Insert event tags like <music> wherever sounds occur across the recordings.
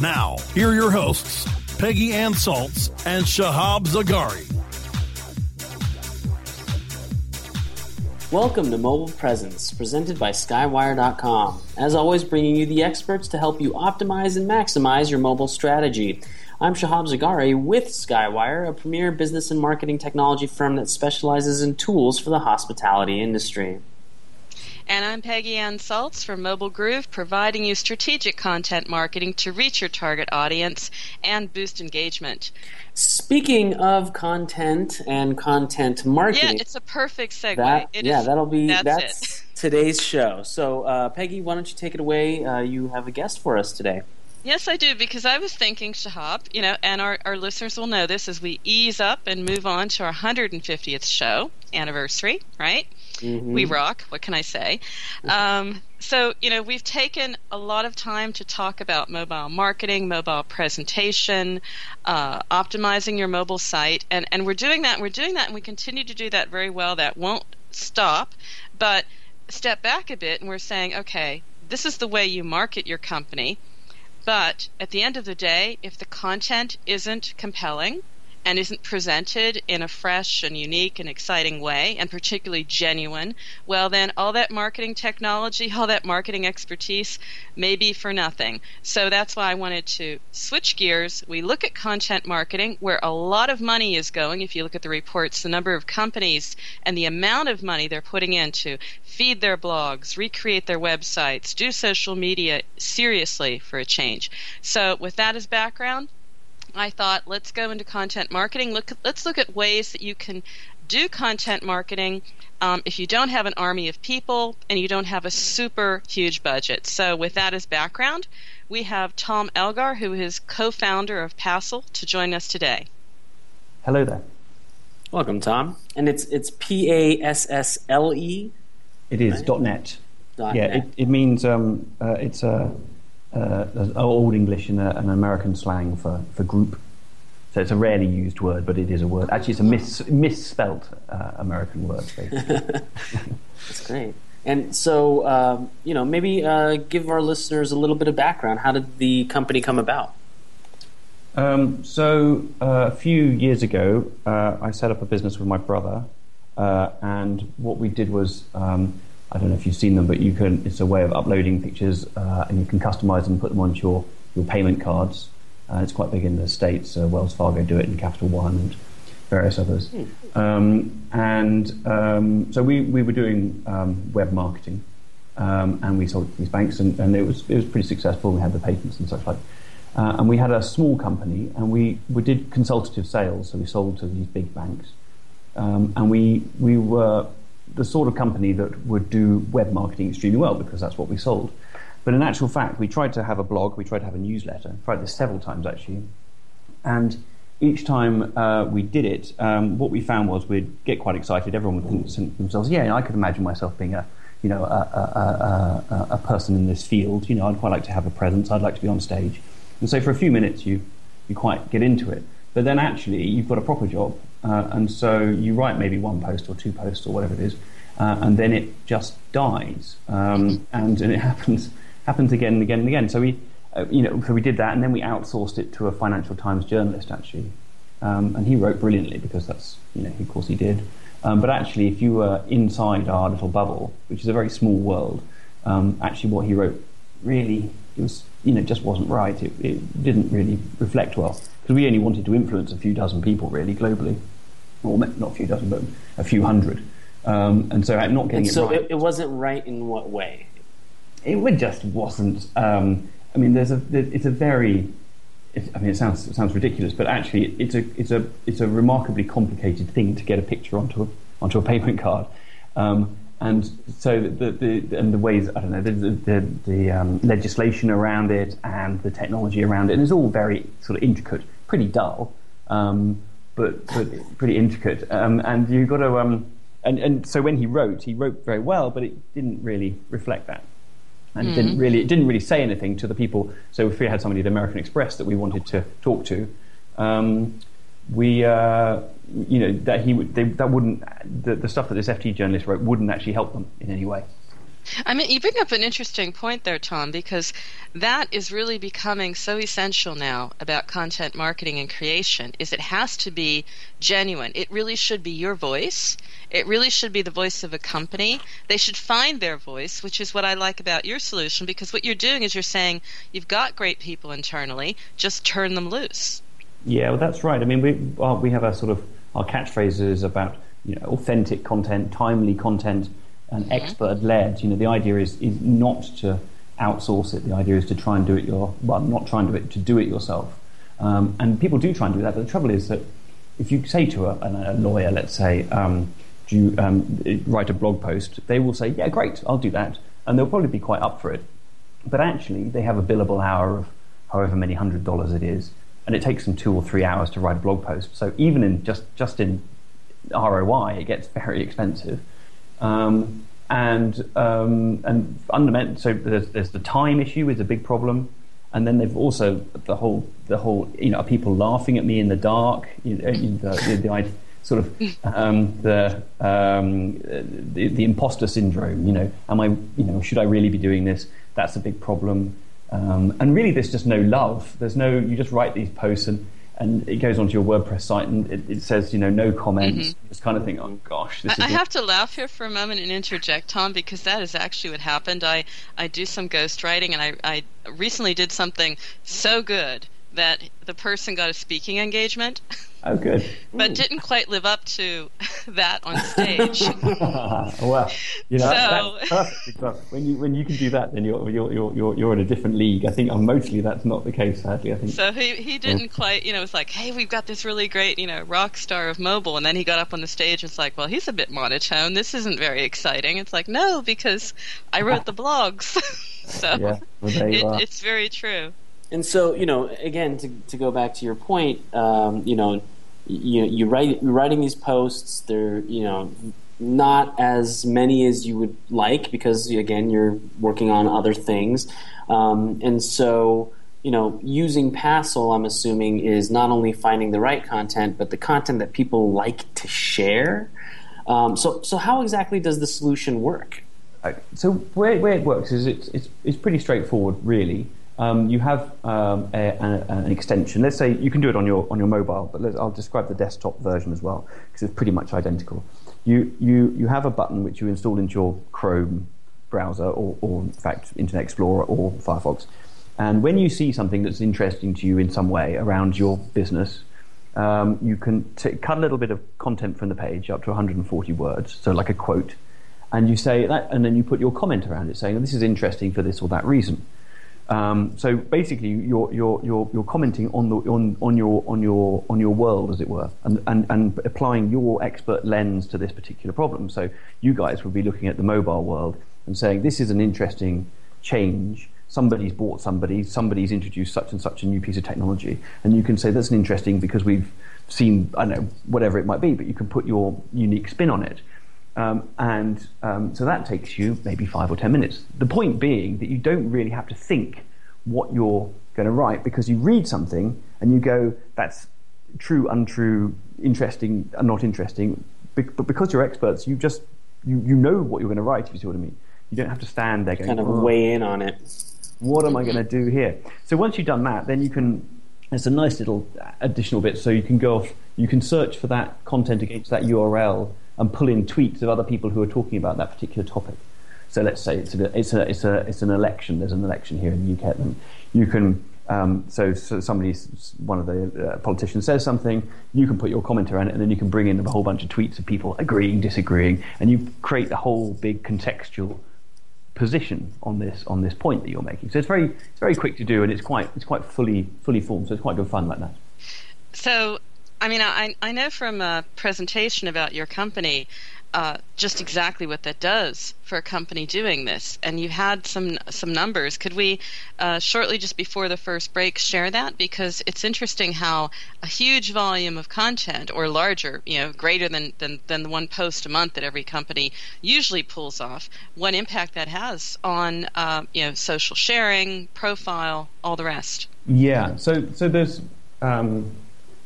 Now, here are your hosts, Peggy Ann Salz and Shahab Zargari. Welcome to Mobile Presence, presented by Skywire.com. As always, bringing you the experts to help you optimize and maximize your mobile strategy. I'm Shahab Zargari with Skywire, a premier business and marketing technology firm that specializes in tools for the hospitality industry. And I'm Peggy Ann Salz from Mobile Groove, providing you strategic content marketing to reach your target audience and boost engagement. Speaking of content and content marketing, yeah, it's a perfect segue. That, yeah, is- that'll be that's, that's, it. today's show. So, uh, Peggy, why don't you take it away? Uh, you have a guest for us today. Yes, I do, because I was thinking, Shahab, you know, and our, our listeners will know this as we ease up and move on to our 150th show anniversary, right? Mm-hmm. We rock. What can I say? Um, so, you know, we've taken a lot of time to talk about mobile marketing, mobile presentation, uh, optimizing your mobile site, and, and we're doing that, and we're doing that, and we continue to do that very well. That won't stop, but step back a bit, and we're saying, okay, this is the way you market your company. But at the end of the day, if the content isn't compelling and isn't presented in a fresh and unique and exciting way, and particularly genuine, well, then all that marketing technology, all that marketing expertise may be for nothing. So that's why I wanted to switch gears. We look at content marketing, where a lot of money is going. If you look at the reports, the number of companies and the amount of money they're putting into feed their blogs, recreate their websites, do social media seriously for a change. So, with that as background, I thought let's go into content marketing. Look, let's look at ways that you can do content marketing um, if you don't have an army of people and you don't have a super huge budget. So, with that as background, we have Tom Elgar, who is co-founder of Passle, to join us today. Hello there. Welcome, Tom. And it's it's P A S S L E. It is Right. .net. Dot yeah, net. it, it means um, uh, it's a, uh, an old English and an American slang for, for group. So it's a rarely used word, but it is a word. Actually, it's a mis, misspelt uh, American word. basically. <laughs> That's great. And so, um, you know, maybe uh, give our listeners a little bit of background. How did the company come about? Um, so uh, a few years ago, uh, I set up a business with my brother, uh, and what we did was um, I don't know if you've seen them, but you can. It's a way of uploading pictures, uh, and you can customize them, and put them onto your your payment cards. Uh, it's quite big in the states. Uh, Wells Fargo do it, and Capital One, and various others. Um, and um, so we we were doing um, web marketing, um, and we sold to these banks, and, and it was it was pretty successful. We had the patents and such like. Uh, and we had a small company, and we, we did consultative sales, so we sold to these big banks. Um, and we, we were the sort of company that would do web marketing extremely well because that's what we sold. But in actual fact, we tried to have a blog, we tried to have a newsletter, tried this several times actually. And each time uh, we did it, um, what we found was we'd get quite excited. Everyone would think to themselves, "Yeah, I could imagine myself being a, you know, a, a, a, a, person in this field. You know, I'd quite like to have a presence. I'd like to be on stage." And so for a few minutes, you you quite get into it. But then actually, you've got a proper job, uh, and so you write maybe one post or two posts or whatever it is, uh, and then it just dies, um, and, and it happens happens again and again and again. So we uh, you know, so we did that, and then we outsourced it to a Financial Times journalist actually, um, and he wrote brilliantly because that's you know, of course he did. Um, but actually, if you were inside our little bubble, which is a very small world, um, actually what he wrote really it was you know just wasn't right. It, it didn't really reflect well because we only wanted to influence a few dozen people really globally, or not a few dozen, but a few hundred. Um, and so I'm not getting and so it right. it, it wasn't right in what way? It just wasn't. Um, I mean, there's a it's a very I mean, it sounds it sounds ridiculous, but actually, it's a it's a it's a remarkably complicated thing to get a picture onto a onto a payment card, um, and so the, the, the, and the ways I don't know the the, the um, legislation around it and the technology around it, and it's all very sort of intricate, pretty dull, um, but but pretty intricate, um, and you've got to um, and and so when he wrote, he wrote very well, but it didn't really reflect that and mm. didn't really it didn't really say anything to the people. So if we had somebody at American Express that we wanted to talk to, um, we uh, you know that he would they, that wouldn't the, the stuff that this FT journalist wrote wouldn't actually help them in any way. I mean, you bring up an interesting point there, Tom, because that is really becoming so essential now about content marketing and creation. Is it has to be genuine. It really should be your voice. It really should be the voice of a company. They should find their voice, which is what I like about your solution, because what you're doing is you're saying you've got great people internally, just turn them loose. Yeah, well, that's right. I mean, we well, we have our sort of our catchphrases about you know authentic content, timely content and mm-hmm. expert led. You know, the idea is, is not to outsource it. The idea is to try and do it your well, not try and do it to do it yourself. Um, and people do try and do that. But the trouble is that if you say to a, a lawyer, let's say, um, do you um, write a blog post? They will say, yeah, great, I'll do that, and they'll probably be quite up for it. But actually, they have a billable hour of however many hundred dollars it is, and it takes them two or three hours to write a blog post. So even in just just in ROI, it gets very <laughs> expensive. Um, and um, and fundamental. So there's, there's the time issue is a big problem, and then they've also the whole the whole you know are people laughing at me in the dark? You know, the, the, the, sort of um, the, um, the the imposter syndrome. You know, am I you know should I really be doing this? That's a big problem. Um, and really, there's just no love. There's no. You just write these posts and and it goes onto your WordPress site and it, it says, you know, no comments. Mm-hmm. Just kind of think, oh gosh, I, I have to laugh here for a moment and interject, Tom, because that is actually what happened. I, I do some ghostwriting and I, I recently did something so good that the person got a speaking engagement. Oh, good. but didn't quite live up to <laughs> that on stage. <laughs> well, you know, so, that's perfect. When you when you can do that, then you're you're you're you're in a different league. I think uh, mostly that's not the case. Sadly, I think. So he he didn't yeah. quite. You know, it's like, hey, we've got this really great, you know, rock star of mobile, and then he got up on the stage. It's like, well, he's a bit monotone. This isn't very exciting. It's like, no, because I wrote the blogs. <laughs> so yeah, well, it, it's very true. And so, you know, again, to, to go back to your point, um, you know, you you write you're writing these posts. They're you know not as many as you would like because again you're working on other things, um, and so you know using Passle, I'm assuming is not only finding the right content, but the content that people like to share. Um, so so how exactly does the solution work? So where, where it works is it's, it's, it's pretty straightforward, really um, you have um, a, a, an extension. Let's say you can do it on your on your mobile, but I'll describe the desktop version as well because it's pretty much identical. You you you have a button which you install into your Chrome browser or, or in fact Internet Explorer or Firefox, and when you see something that's interesting to you in some way around your business, um, you can t- cut a little bit of content from the page up to 140 words, so like a quote, and you say that, and then you put your comment around it saying this is interesting for this or that reason. Um, so basically, you're, you're, you're, you're commenting on, the, on, on, your, on, your, on your world, as it were, and, and, and applying your expert lens to this particular problem. So you guys would be looking at the mobile world and saying, this is an interesting change. somebody's bought somebody, somebody's introduced such and such a new piece of technology, and you can say that's an interesting because we've seen, I don't know, whatever it might be, but you can put your unique spin on it. Um, and um, so that takes you maybe five or ten minutes. The point being that you don't really have to think what you're going to write because you read something and you go, that's true, untrue, interesting, not interesting. But because you're experts, you just you, you know what you're going to write. If you see what I mean, you don't have to stand there going, kind of oh, weigh in on it. What am I going to do here? So once you've done that, then you can. It's a nice little additional bit. So you can go off. You can search for that content against that URL and pull in tweets of other people who are talking about that particular topic. So let's say it's a, it's a, it's a, it's an election. There's an election here in the UK. And you can um, so, so somebody, one of the uh, politicians says something, you can put your comment around it, and then you can bring in a whole bunch of tweets of people agreeing, disagreeing, and you create the whole big contextual position on this on this point that you're making. So it's very it's very quick to do, and it's quite it's quite fully fully formed. So it's quite good fun like that. So, I mean, I I know from a presentation about your company uh, just exactly what that does for a company doing this. And you had some some numbers. Could we uh, shortly, just before the first break, share that because it's interesting how a huge volume of content, or larger, you know, greater than than than the one post a month that every company usually pulls off, what impact that has on uh, you know social sharing, profile, all the rest. Yeah. So so there's um,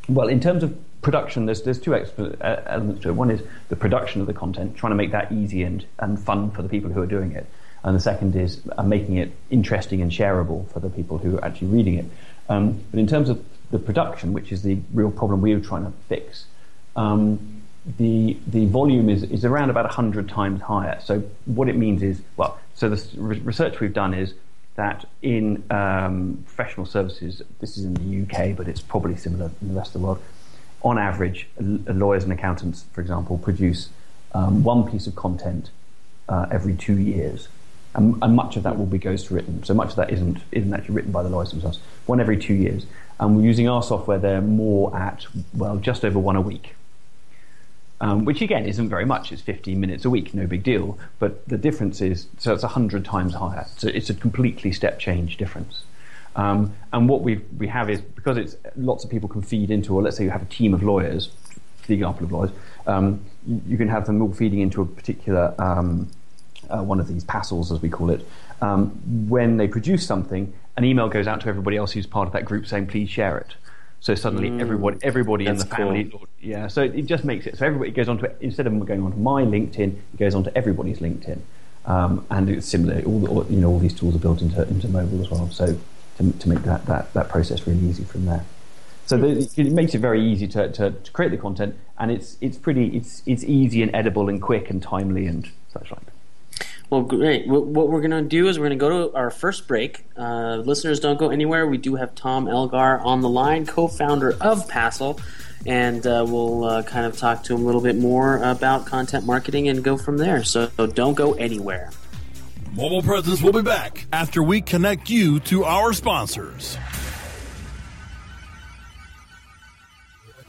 well in terms of production, there's, there's two uh, elements to it. One is the production of the content, trying to make that easy and, and fun for the people who are doing it. And the second is uh, making it interesting and shareable for the people who are actually reading it. Um, but in terms of the production, which is the real problem we were trying to fix, um, the the volume is, is around about 100 times higher. So what it means is, well, so the research we've done is that in um, professional services, this is in the UK, but it's probably similar in the rest of the world, on average, lawyers and accountants, for example, produce um, one piece of content uh, every two years. And, and, much of that will be ghost written. So much of that isn't, isn't actually written by the lawyers themselves. One every two years. And we're using our software, they're more at, well, just over one a week. Um, which again isn't very much. It's 15 minutes a week, no big deal. But the difference is, so it's 100 times higher. So it's a completely step change difference. Um, and what we we have is because it's lots of people can feed into, or let's say you have a team of lawyers, the example of lawyers, um, you, you, can have them all feeding into a particular um, uh, one of these passles, as we call it. Um, when they produce something, an email goes out to everybody else who's part of that group saying, "Please share it." So suddenly, mm, everybody, everybody in the family, cool. yeah. So it just makes it so everybody goes on to instead of going on to my LinkedIn, it goes on to everybody's LinkedIn, um, and it's similar. All, the, all, you know, all these tools are built into into mobile as well. So to, to make that, that, that process really easy from there. So the, it makes it very easy to, to, to, create the content, and it's it's pretty it's it's easy and edible and quick and timely and such like. Well, great. What we're going to do is we're going to go to our first break. Uh, listeners, don't go anywhere. We do have Tom Elgar on the line, co-founder of Passle, and uh, we'll uh, kind of talk to him a little bit more about content marketing and go from there. So don't go anywhere. Mobile Presence will be back after we connect you to our sponsors.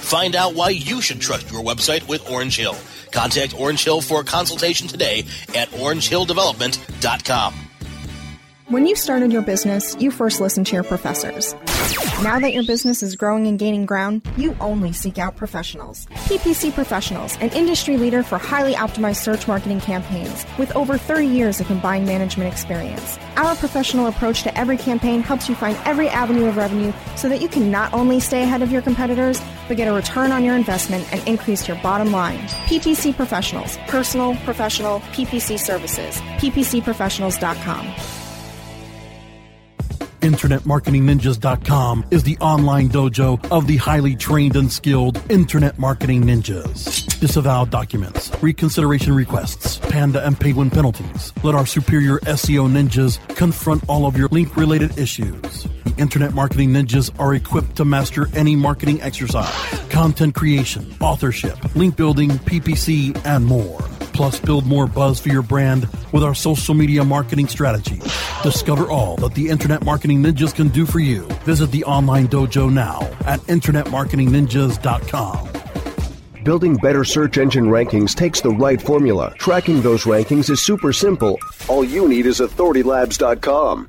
Find out why you should trust your website with Orange Hill. Contact Orange Hill for a consultation today at orangehilldevelopment.com. When you started your business, you first listened to your professors. Now that your business is growing and gaining ground, you only seek out professionals. PPC Professionals, an industry leader for highly optimized search marketing campaigns with over 30 years of combined management experience. Our professional approach to every campaign helps you find every avenue of revenue so that you can not only stay ahead of your competitors, but get a return on your investment and increase your bottom line. PPC Professionals, personal, professional, PPC services. PPCprofessionals.com. InternetMarketingNinjas.com is the online dojo of the highly trained and skilled Internet Marketing Ninjas. Disavow documents, reconsideration requests, panda and penguin penalties. Let our superior SEO ninjas confront all of your link related issues. Internet Marketing Ninjas are equipped to master any marketing exercise, content creation, authorship, link building, PPC, and more. Plus, build more buzz for your brand with our social media marketing strategy. Discover all that the Internet Marketing Ninjas can do for you. Visit the online dojo now at InternetMarketingNinjas.com. Building better search engine rankings takes the right formula. Tracking those rankings is super simple. All you need is AuthorityLabs.com.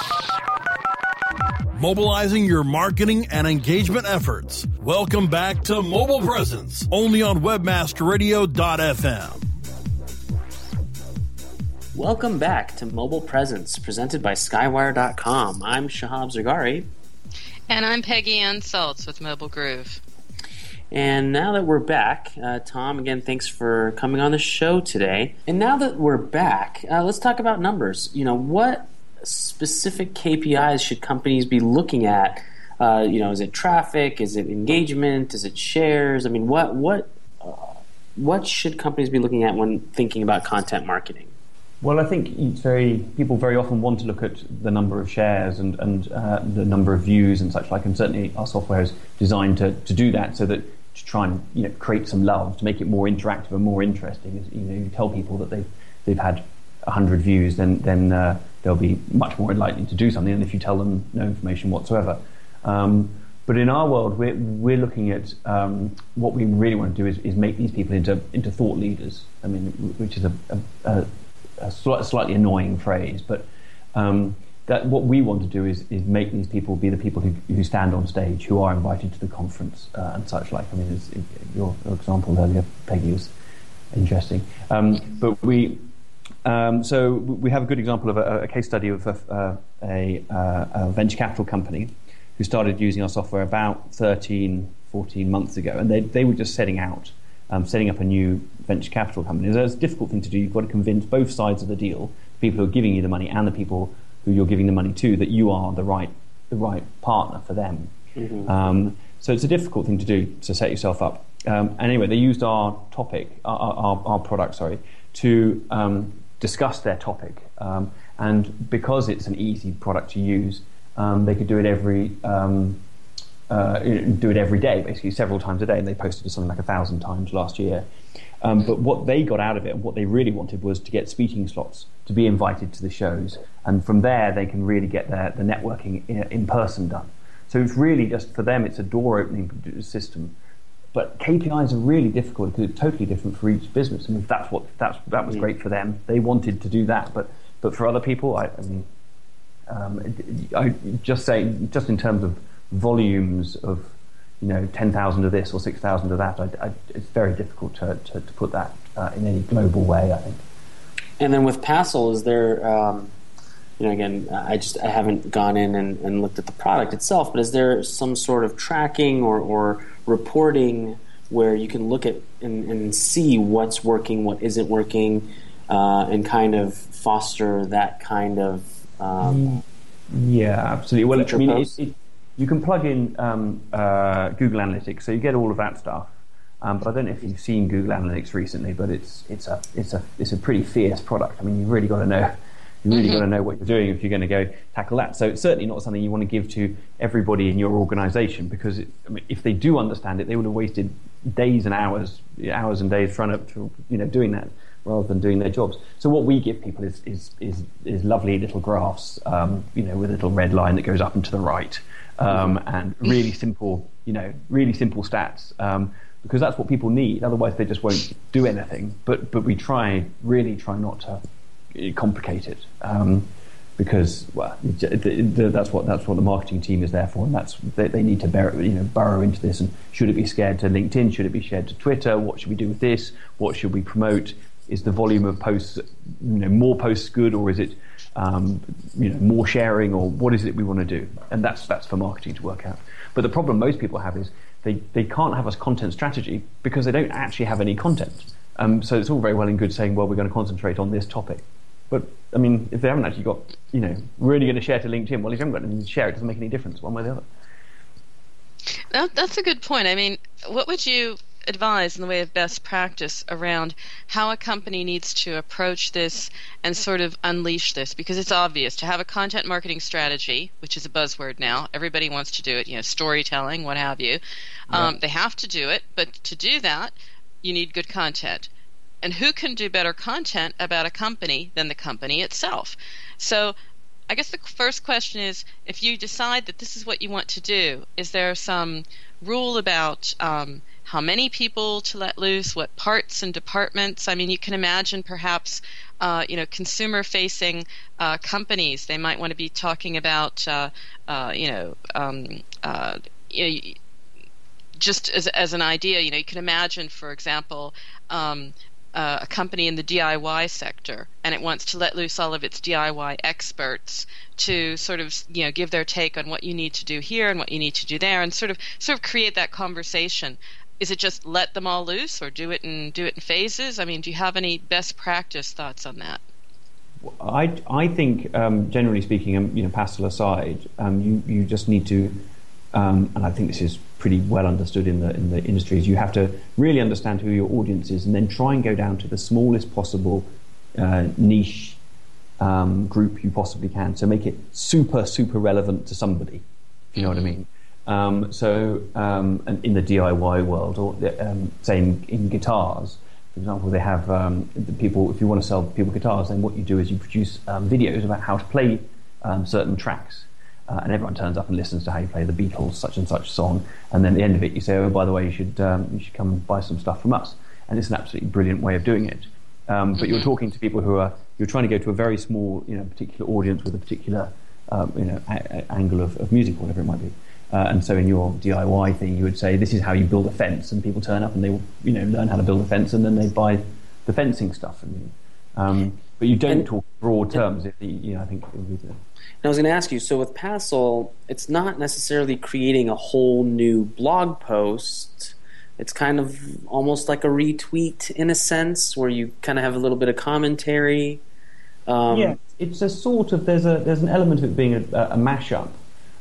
Mobilizing your marketing and engagement efforts. Welcome back to Mobile Presence, only on WebmasterRadio.fm. Welcome back to Mobile Presence, presented by Skywire.com. I'm Shahab Zargari. And I'm Peggy Ann Salz with Mobile Groove. And now that we're back, uh, Tom, again, thanks for coming on the show today. And now that we're back, uh, let's talk about numbers. You know, what specific KPIs should companies be looking at? Uh, you know, is it traffic? Is it engagement? Is it shares? I mean, what what uh, what should companies be looking at when thinking about content marketing? Well, I think very people very often want to look at the number of shares and and uh, the number of views and such like, and certainly our software is designed to, to do that so that to try and you know create some love to make it more interactive and more interesting. You know, you tell people that they've they've had hundred views, then then uh, they'll be much more likely to do something than if you tell them no information whatsoever. Um, but in our world, we're, we're looking at um, what we really want to do is, is make these people into into thought leaders. I mean, which is a, a, a slightly annoying phrase, but um, that what we want to do is, is make these people be the people who, who stand on stage, who are invited to the conference uh, and such like. I mean, your, your, example earlier, Peggy, was interesting. Um, but we, um, so we have a good example of a, a case study of a, a, a, venture capital company who started using our software about 13, 14 months ago, and they, they were just setting out um, setting up a new venture capital company. It's a difficult thing to do. You've got to convince both sides of the deal, the people who are giving you the money and the people who you're giving the money to, that you are the right the right partner for them. Mm-hmm. Um, so it's a difficult thing to do to set yourself up. Um, anyway, they used our topic, our, our, our product, sorry, to um, discuss their topic. Um, and because it's an easy product to use, um, they could do it every uh, do it every day, basically several times a day, and they posted it something like a thousand times last year. Um, but what they got out of it, what they really wanted, was to get speaking slots, to be invited to the shows, and from there they can really get their, the networking in, in person done. So it's really just for them, it's a door opening system. But KPIs are really difficult because it's totally different for each business. I mean, that's what that's that was mm. great for them. They wanted to do that, but but for other people, I, I mean, um, I just say just in terms of volumes of you know 10,000 of this or 6,000 of that. I, I, it's very difficult to, to, to put that uh, in any global way, I think. And then with Passle, is there, um, you know, again, I just I haven't gone in and, and, looked at the product itself, but is there some sort of tracking or, or reporting where you can look at and, and see what's working, what isn't working, uh, and kind of foster that kind of um, yeah, absolutely. Well, I mean, it, it, you can plug in um, uh, Google Analytics, so you get all of that stuff. Um, but I don't know if you've seen Google Analytics recently, but it's it's a it's a it's a pretty fierce product. I mean, you've really got to know you really mm-hmm. got to know what you're doing if you're going to go tackle that. So it's certainly not something you want to give to everybody in your organisation because it, I mean, if they do understand it, they would have wasted days and hours, hours and days front up to you know doing that rather than doing their jobs. So what we give people is is is, is lovely little graphs, um, you know, with a little red line that goes up and to the right um, and really simple, you know, really simple stats. Um, because that's what people need. Otherwise, they just won't do anything. But but we try, really try not to complicate it, um, because well, that's what that's what the marketing team is there for, and that's they, they need to bear, you know burrow into this. And should it be shared to LinkedIn? Should it be shared to Twitter? What should we do with this? What should we promote? is the volume of posts, you know, more posts good, or is it, um, you know, more sharing, or what is it we want to do? And that's that's for marketing to work out. But the problem most people have is they, they can't have a content strategy because they don't actually have any content. Um, so it's all very well and good saying, well, we're going to concentrate on this topic. But I mean, if they haven't actually got, you know, we're going to share to LinkedIn. Well, if you haven't got anything to share, it doesn't make any difference one way or the other. That, that's a good point. I mean, what would you advise in the way of best practice around how a company needs to approach this and sort of unleash this because it's obvious to have a content marketing strategy which is a buzzword now everybody wants to do it you know storytelling what have you um, they have to do it but to do that you need good content and who can do better content about a company than the company itself so I guess the first question is if you decide that this is what you want to do, is there some rule about um, how many people to let loose, what parts and departments? I mean, you can imagine perhaps. Uh, you know, consumer-facing uh, companies. They might want to be talking about, uh, uh you know, um, uh, you know, just as as an idea. You know, you can imagine, for example, um, uh, a company in the DIY sector and it wants to let loose all of its DIY experts to sort of you know give their take on what you need to do here and what you need to do there and sort of sort of create that conversation. Is it just let them all loose or do it in do it in phases? I mean, do you have any best practice thoughts on that? I, I think um, generally speaking, um, you know, Passle aside, um, you you just need to, um, and I think this is pretty well understood in the in the industry is you have to really understand who your audience is and then try and go down to the smallest possible uh, niche um, group you possibly can. So make it super super relevant to somebody. If you know what I mean. Um, so um, in the DIY world, or um, say in, guitars, for example, they have um, the people. If you want to sell people guitars, then what you do is you produce um, videos about how to play certain tracks uh, and everyone turns up and listens to how you play the Beatles such and such song, and then at the end of it you say, oh, by the way, you should um, you should come buy some stuff from us, and it's an absolutely brilliant way of doing it. Um, but you're mm-hmm. talking to people who are you're trying to go to a very small, you know, particular audience with a particular, um, you know, a- a- angle of, of music, whatever it might be. Uh, and so in your DIY thing, you would say this is how you build a fence, and people turn up and they you know learn how to build a fence, and then they buy the fencing stuff. And, um, but you don't talk broad terms. If you know, I think. And I was going to ask you, so with Passle, it's not necessarily creating a whole new blog post. It's kind of almost like a retweet in a sense, where you kind of have a little bit of commentary. Um, yeah, it's a sort of there's a there's an element of it being a, a mashup,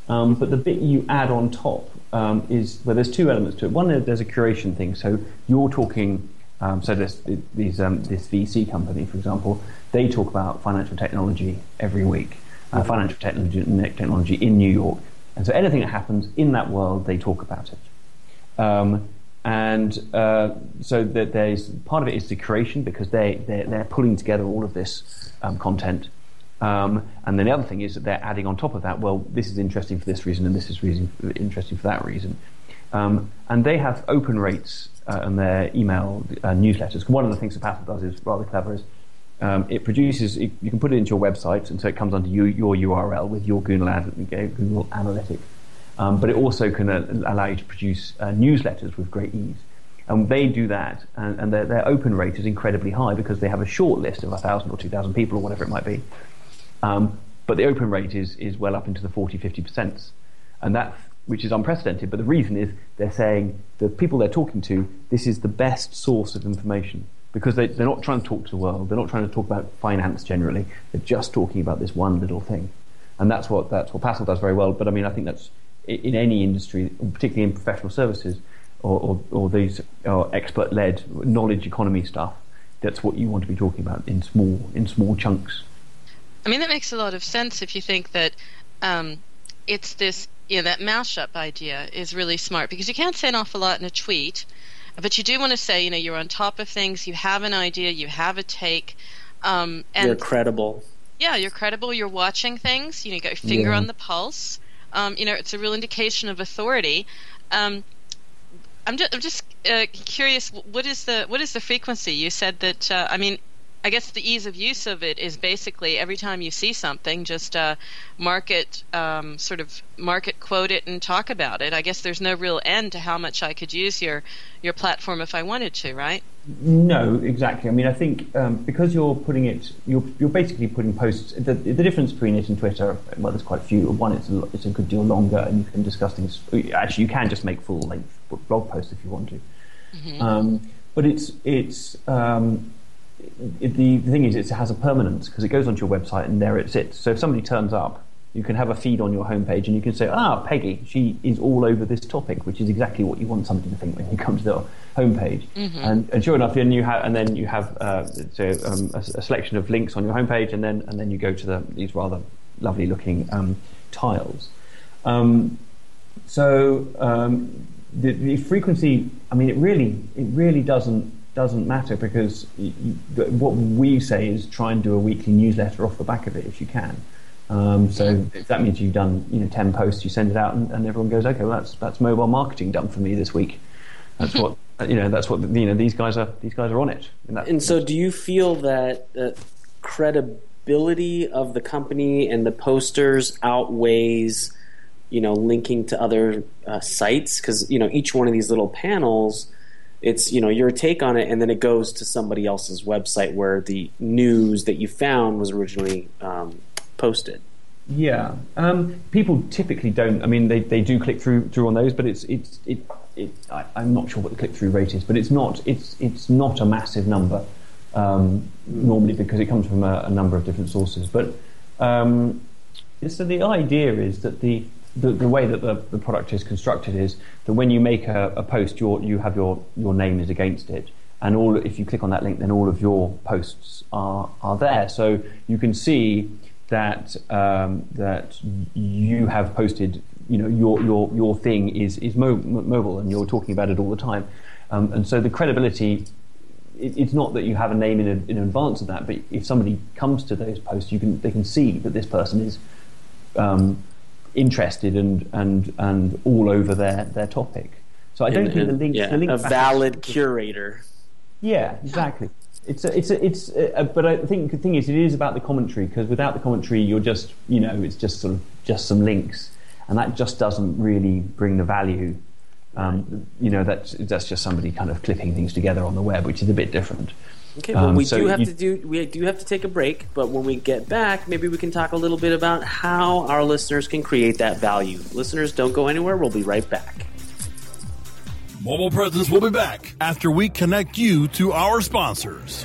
um, but the bit you add on top um, is well, there's two elements to it. One, there's a curation thing. So you're talking. Um, so this these, um, this VC company, for example, they talk about financial technology every week uh, financial technology, technology in New York. And so anything that happens in that world, they talk about it. Um, and uh, so that there's part of it is the curation because they they're, they're pulling together all of this um, content. Um, and then the other thing is that they're adding on top of that. Well, this is interesting for this reason, and this is reason, interesting for that reason. Um, and they have open rates uh, on their email uh, newsletters. One of the things that Passle does is rather clever. Is um, it produces, you can put it into your website, and so it comes under you, your URL with your Google, Analytics. Um, but it also can uh, allow you to produce uh, newsletters with great ease. And they do that, and, and their, their, open rate is incredibly high because they have a short list of 1,000 or 2,000 people or whatever it might be. Um, but the open rate is, is well up into the 40, 50%. And that's, which is unprecedented. But the reason is they're saying the people they're talking to, this is the best source of information because they, they're not trying to talk to the world. They're not trying to talk about finance generally. They're just talking about this one little thing, and that's what that's what Passle does very well. But I mean, I think that's in any industry, particularly in professional services or, or, or these expert-led knowledge economy stuff. That's what you want to be talking about in small in small chunks. I mean, that makes a lot of sense if you think that um, it's this, you know, that mashup idea is really smart because you can't say an awful lot in a tweet but you do want to say, you know, you're on top of things, you have an idea, you have a take, um, and you're credible. Yeah, you're credible. You're watching things. You, know, you got your finger yeah. on the pulse. Um, you know, it's a real indication of authority. Um, I'm just, I'm just uh, curious. What is the what is the frequency? You said that. Uh, I mean, I guess the ease of use of it is basically every time you see something, just uh, market, um, sort of market quote it and talk about it. I guess there's no real end to how much I could use your your platform if I wanted to, right? No, exactly. I mean, I think um, because you're putting it, you're you're basically putting posts. The, the difference between it and Twitter, well, there's quite a few. One, it's a, it's a good deal longer, and you can discuss things. Actually, you can just make full length blog posts if you want to. Mm-hmm. Um, but it's it's um, it, the, the thing is, it has a permanence because it goes onto your website and there it sits. So if somebody turns up, you can have a feed on your homepage and you can say, ah, Peggy, she is all over this topic, which is exactly what you want somebody to think when you come to the homepage. Mm-hmm. And, and sure enough, then you have, and then you have uh, so, um, a, a, selection of links on your homepage, and then and then you go to the, these rather lovely looking um, tiles. Um, so um, the, the frequency, I mean, it really it really doesn't doesn't matter because what we say is try and do a weekly newsletter off the back of it if you can. Um, so if that means you've done you know ten posts, you send it out, and, and, everyone goes, okay, well that's that's mobile marketing done for me this week. That's what <laughs> you know. That's what you know. These guys are these guys are on it. That, and so, do you feel that uh, credibility of the company and the posters outweighs you know linking to other uh, sites because you know each one of these little panels it's you know your take on it and then it goes to somebody else's website where the news that you found was originally um, posted. Yeah. Um, people typically don't i mean they, they do click through through on those but it's it's it, it I, am not sure what the click through rate is but it's not it's it's not a massive number um, normally because it comes from a, a number of different sources. But um, so the idea is that the the, the way that the, the product is constructed is that when you make a, a post, your, you have your, your name is against it. And all, if you click on that link, then all of your posts are, are there. So you can see that, um, that you have posted, you know, your, your, your thing is, is mo- mobile and you're talking about it all the time. Um, and so the credibility it's not that you have a name in, a, in advance of that, but if somebody comes to those posts, you can they can see that this person is um, interested and and and all over their their topic. So I don't and, think the link, yeah, the link a valid curator. Yeah, exactly. It's a, it's a, it's a, but I think the thing is, it is about the commentary because without the commentary, you're just you know it's just sort of just some links, and that just doesn't really bring the value. Um, you know that's that's just somebody kind of clipping things together on the web, which is a bit different. Okay, well, um, we so do have you, to do we do have to take a break, but when we get back, maybe we can talk a little bit about how our listeners can create that value. Listeners, don't go anywhere. We'll be right back. Mobile Presence will be back after we connect you to our sponsors.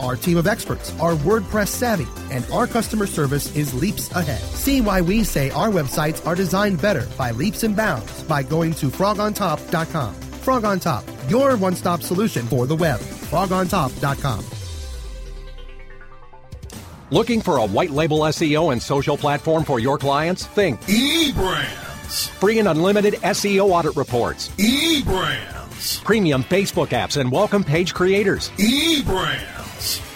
Our team of experts are WordPress savvy, and our customer service is leaps ahead. See why we say our websites are designed better by leaps and bounds by going to frogontop.com. Frog on Top, your one stop solution for the web. Frogontop.com. Looking for a white label SEO and social platform for your clients? Think eBrands. Free and unlimited SEO audit reports. eBrands. Premium Facebook apps and welcome page creators. eBrands.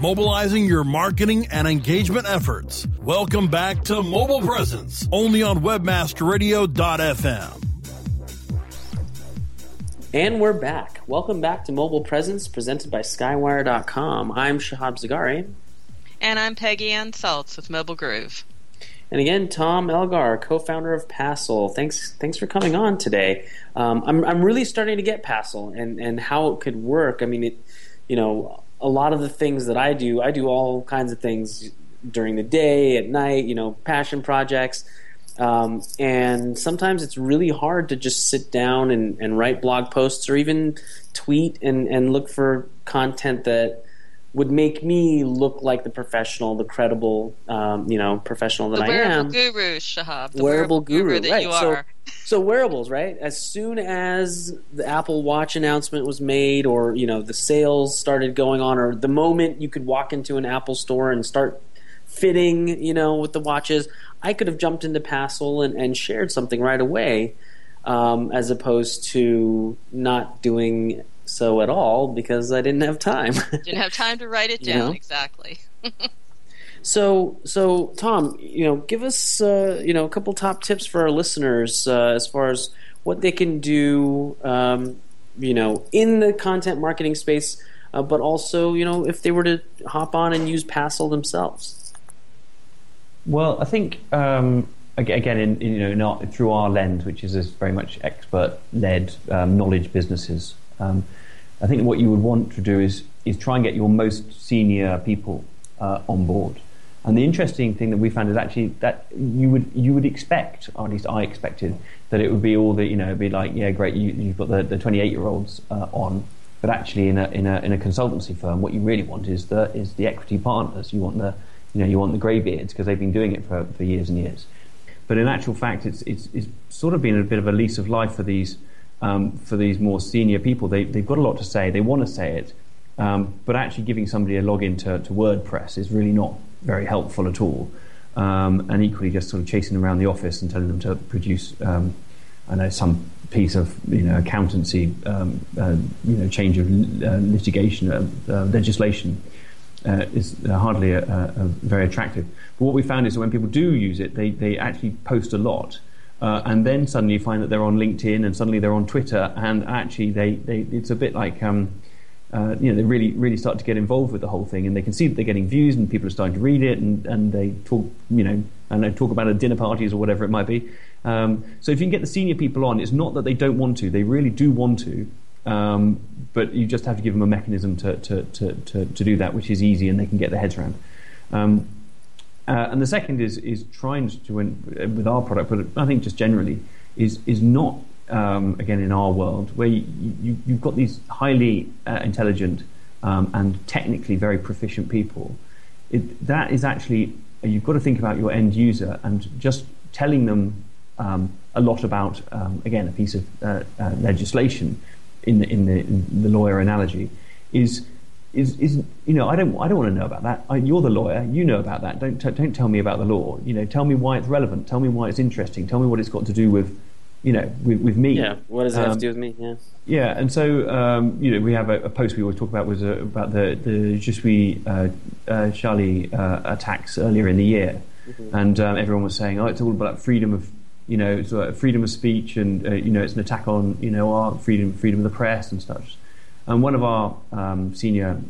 Mobilizing your marketing and engagement efforts. Welcome back to Mobile Presence, only on webmasterradio.fm. And we're back. Welcome back to Mobile Presence, presented by Skywire.com. I'm Shahab Zargari. And I'm Peggy Anne Salz with Mobile Groove. And again, Tom Elgar, co-founder of Passle. Thanks, thanks for coming on today. Um, I'm, I'm really starting to get Passle and, and how it could work. I mean, it, you know, a lot of the things that I do, I do all kinds of things during the day, at night, you know, passion projects. Um, and sometimes it's really hard to just sit down and, and write blog posts or even tweet and, and look for content that would make me look like the professional, the credible, um, you know, professional that the I wearable am. guru, Shahab. The wearable, guru, that right? you so, are. so wearables, right? As soon as the Apple Watch announcement was made, or you know, the sales started going on, or the moment you could walk into an Apple store and start fitting, you know, with the watches, I could have jumped into Passle and, and shared something right away, um, as opposed to not doing so at all because I didn't have time. <laughs> Didn't have time to write it You down know? exactly. <laughs> So, so Tom, you know, give us uh, you know a couple top tips for our listeners uh, as far as what they can do, um, you know, in the content marketing space, uh, but also you know if they were to hop on and use Passle themselves. Well, I think um, again, in, in, you know, in our, through our lens, which is this very much expert-led um, knowledge businesses, um, I think what you would want to do is is try and get your most senior people uh, on board. And the interesting thing that we found is actually that you would you would expect, or at least I expected, that it would be all the you know be like yeah great you, you've got the, the 28 year olds uh, on, but actually in a, in a in a consultancy firm what you really want is the is the equity partners. You want the you know you want the greybeards because they've been doing it for, for years and years. But in actual fact, it's it's, it's sort of been a bit of a lease of life for these um, for these more senior people. They they've got a lot to say. They want to say it. Um, but actually giving somebody a login to, to WordPress is really not very helpful at all. Um, and equally, just sort of chasing them around the office and telling them to produce, um, I know, some piece of you know accountancy, um, uh, you know, change of uh, litigation uh, uh, legislation uh, is uh, hardly a, a, a very attractive. But what we found is that when people do use it, they they actually post a lot. Uh, and then suddenly you find that they're on LinkedIn, and suddenly they're on Twitter, and actually they, they it's a bit like um, uh, you know, they really, really start to get involved with the whole thing, and they can see that they're getting views, and people are starting to read it, and, and they talk, you know, and they talk about it at dinner parties or whatever it might be. Um, so if you can get the senior people on, it's not that they don't want to; they really do want to, um, but you just have to give them a mechanism to to, to, to, to do that, which is easy, and they can get their heads around. Um, uh, and the second is is trying to win with our product, but I think just generally is is not um, again in our world where you, you, you've got these highly uh, intelligent um, and technically very proficient people. It, that is actually you've got to think about your end user and just telling them um, a lot about um, again a piece of uh, uh, legislation in the, in the in the lawyer analogy is is is you know I don't I don't want to know about that. I, you're the lawyer, you know about that. Don't t- don't tell me about the law. You know, tell me why it's relevant. Tell me why it's interesting. Tell me what it's got to do with you know with, with me. Yeah, what does have Um, to do with me? Yeah. yeah, and so um, you know we have a, a post we always talk about was uh, about the the Je suis uh, uh, Charlie uh, attacks earlier in the year, Mhm. and um, everyone was saying, oh, it's all about freedom of you know it's uh, freedom of speech, and uh, you know it's an attack on you know our freedom freedom of the press and stuff. And one of our um, senior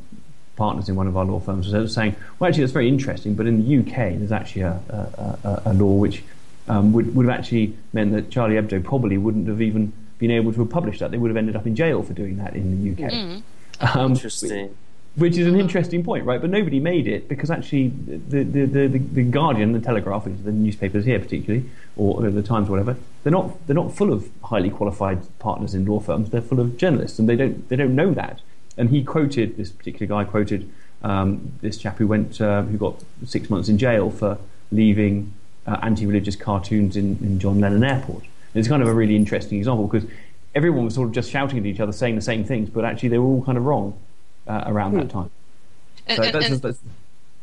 partners in one of our law firms was saying, well, actually that's very interesting, but in the UK there's actually a, a, a, a law which um, would, would have actually meant that Charlie Hebdo probably wouldn't have even been able to have published that. They would have ended up in jail for doing that in the UK. Mm. Um, Interesting. Which is an interesting point, right? But nobody made it because actually the, the, the, the, Guardian, the Telegraph, which the newspapers here particularly, or the Times, or whatever, they're not they're not full of highly qualified partners in law firms. They're full of journalists, and they don't they don't know that. And he quoted this particular guy quoted um, this chap who went uh, who got six months in jail for leaving uh, anti-religious cartoons in, in John Lennon Airport. And it's kind of a really interesting example because everyone was sort of just shouting at each other, saying the same things, but actually they were all kind of wrong uh, around that time. And, So and- that's and that's-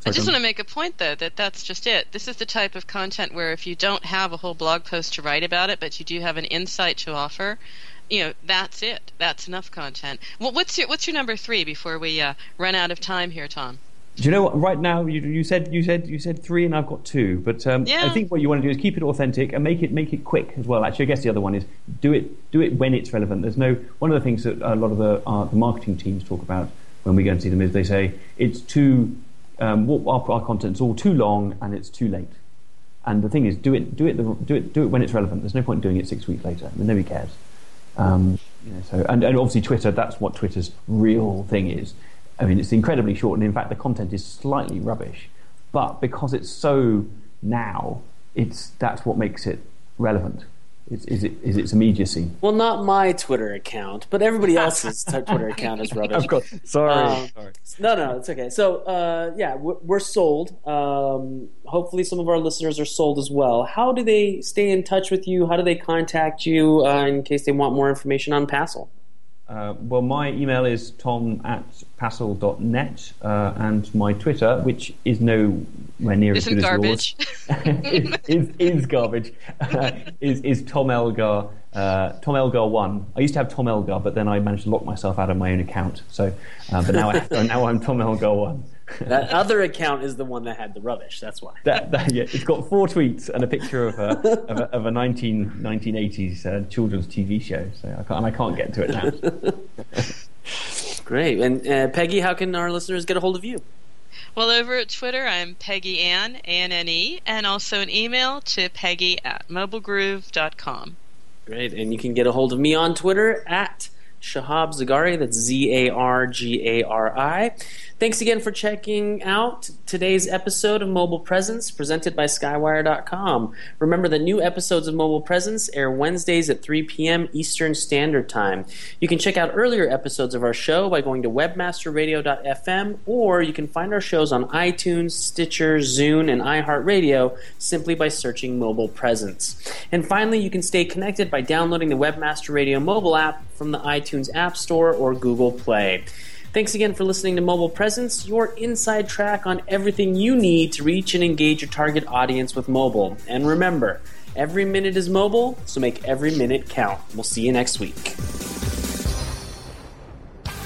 I just want to make a point, though, that that's just it. This is the type of content where if you don't have a whole blog post to write about it, but you do have an insight to offer, you know, that's it. That's enough content. Well, what's your what's your number three before we uh, run out of time here, Tom? Do you know what? Right now, you, you said you said you said three, and I've got two. But um, Yeah. I think what you want to do is keep it authentic and make it make it quick as well. Actually, I guess the other one is do it do it when it's relevant. There's no one of the things that a lot of the uh, the marketing teams talk about when we go and see them is they say it's too um, our, our content's all too long and it's too late. And the thing is, do it do it do it do it when it's relevant. There's no point doing it six weeks later. I mean, nobody cares. Um, you know, so and, and obviously Twitter, that's what Twitter's real thing is. I mean, it's incredibly short, and in fact, the content is slightly rubbish. But because it's so now, it's that's what makes it relevant. Is, is it is its immediacy? Well, not my Twitter account, but everybody <laughs> else's Twitter account is rubbish. Of course. Sorry. Um, Sorry. No, no, it's okay. So, uh, yeah, we're, we're sold. Um, hopefully, some of our listeners are sold as well. How do they stay in touch with you? How do they contact you uh, in case they want more information on Passle? Uh, well, my email is tom at passle.net, uh, and my Twitter, which is nowhere near as Isn't good garbage. as yours, is, <laughs> is, is garbage, <laughs> is, is Tom Elgar, uh, Tom Elgar 1. I used to have Tom Elgar, but then I managed to lock myself out of my own account. So, uh, But now, I <laughs> now I'm Tom Elgar 1. That other account is the one that had the rubbish. That's why. That, that, yeah, it's got four tweets and a picture of a, of a, of a 19, 1980s uh, children's TV show, so I can't, and I can't get to it now. <laughs> Great. And uh, Peggy, how can our listeners get a hold of you? Well, over at Twitter, I'm Peggy Anne, A-N-N-E, and also an email to peggy at mobilegroove.com. Great. And you can get a hold of me on Twitter at Shahab Zargari. That's Z A R G A R I. Thanks again for checking out today's episode of Mobile Presence presented by Skywire.com. Remember that new episodes of Mobile Presence air Wednesdays at 3 p.m. Eastern Standard Time. You can check out earlier episodes of our show by going to webmasterradio.fm or you can find our shows on iTunes, Stitcher, Zune, and iHeartRadio simply by searching Mobile Presence. And finally, you can stay connected by downloading the Webmaster Radio mobile app from the iTunes App Store or Google Play. Thanks again for listening to Mobile Presence, your inside track on everything you need to reach and engage your target audience with mobile. And remember, every minute is mobile, so make every minute count. We'll see you next week.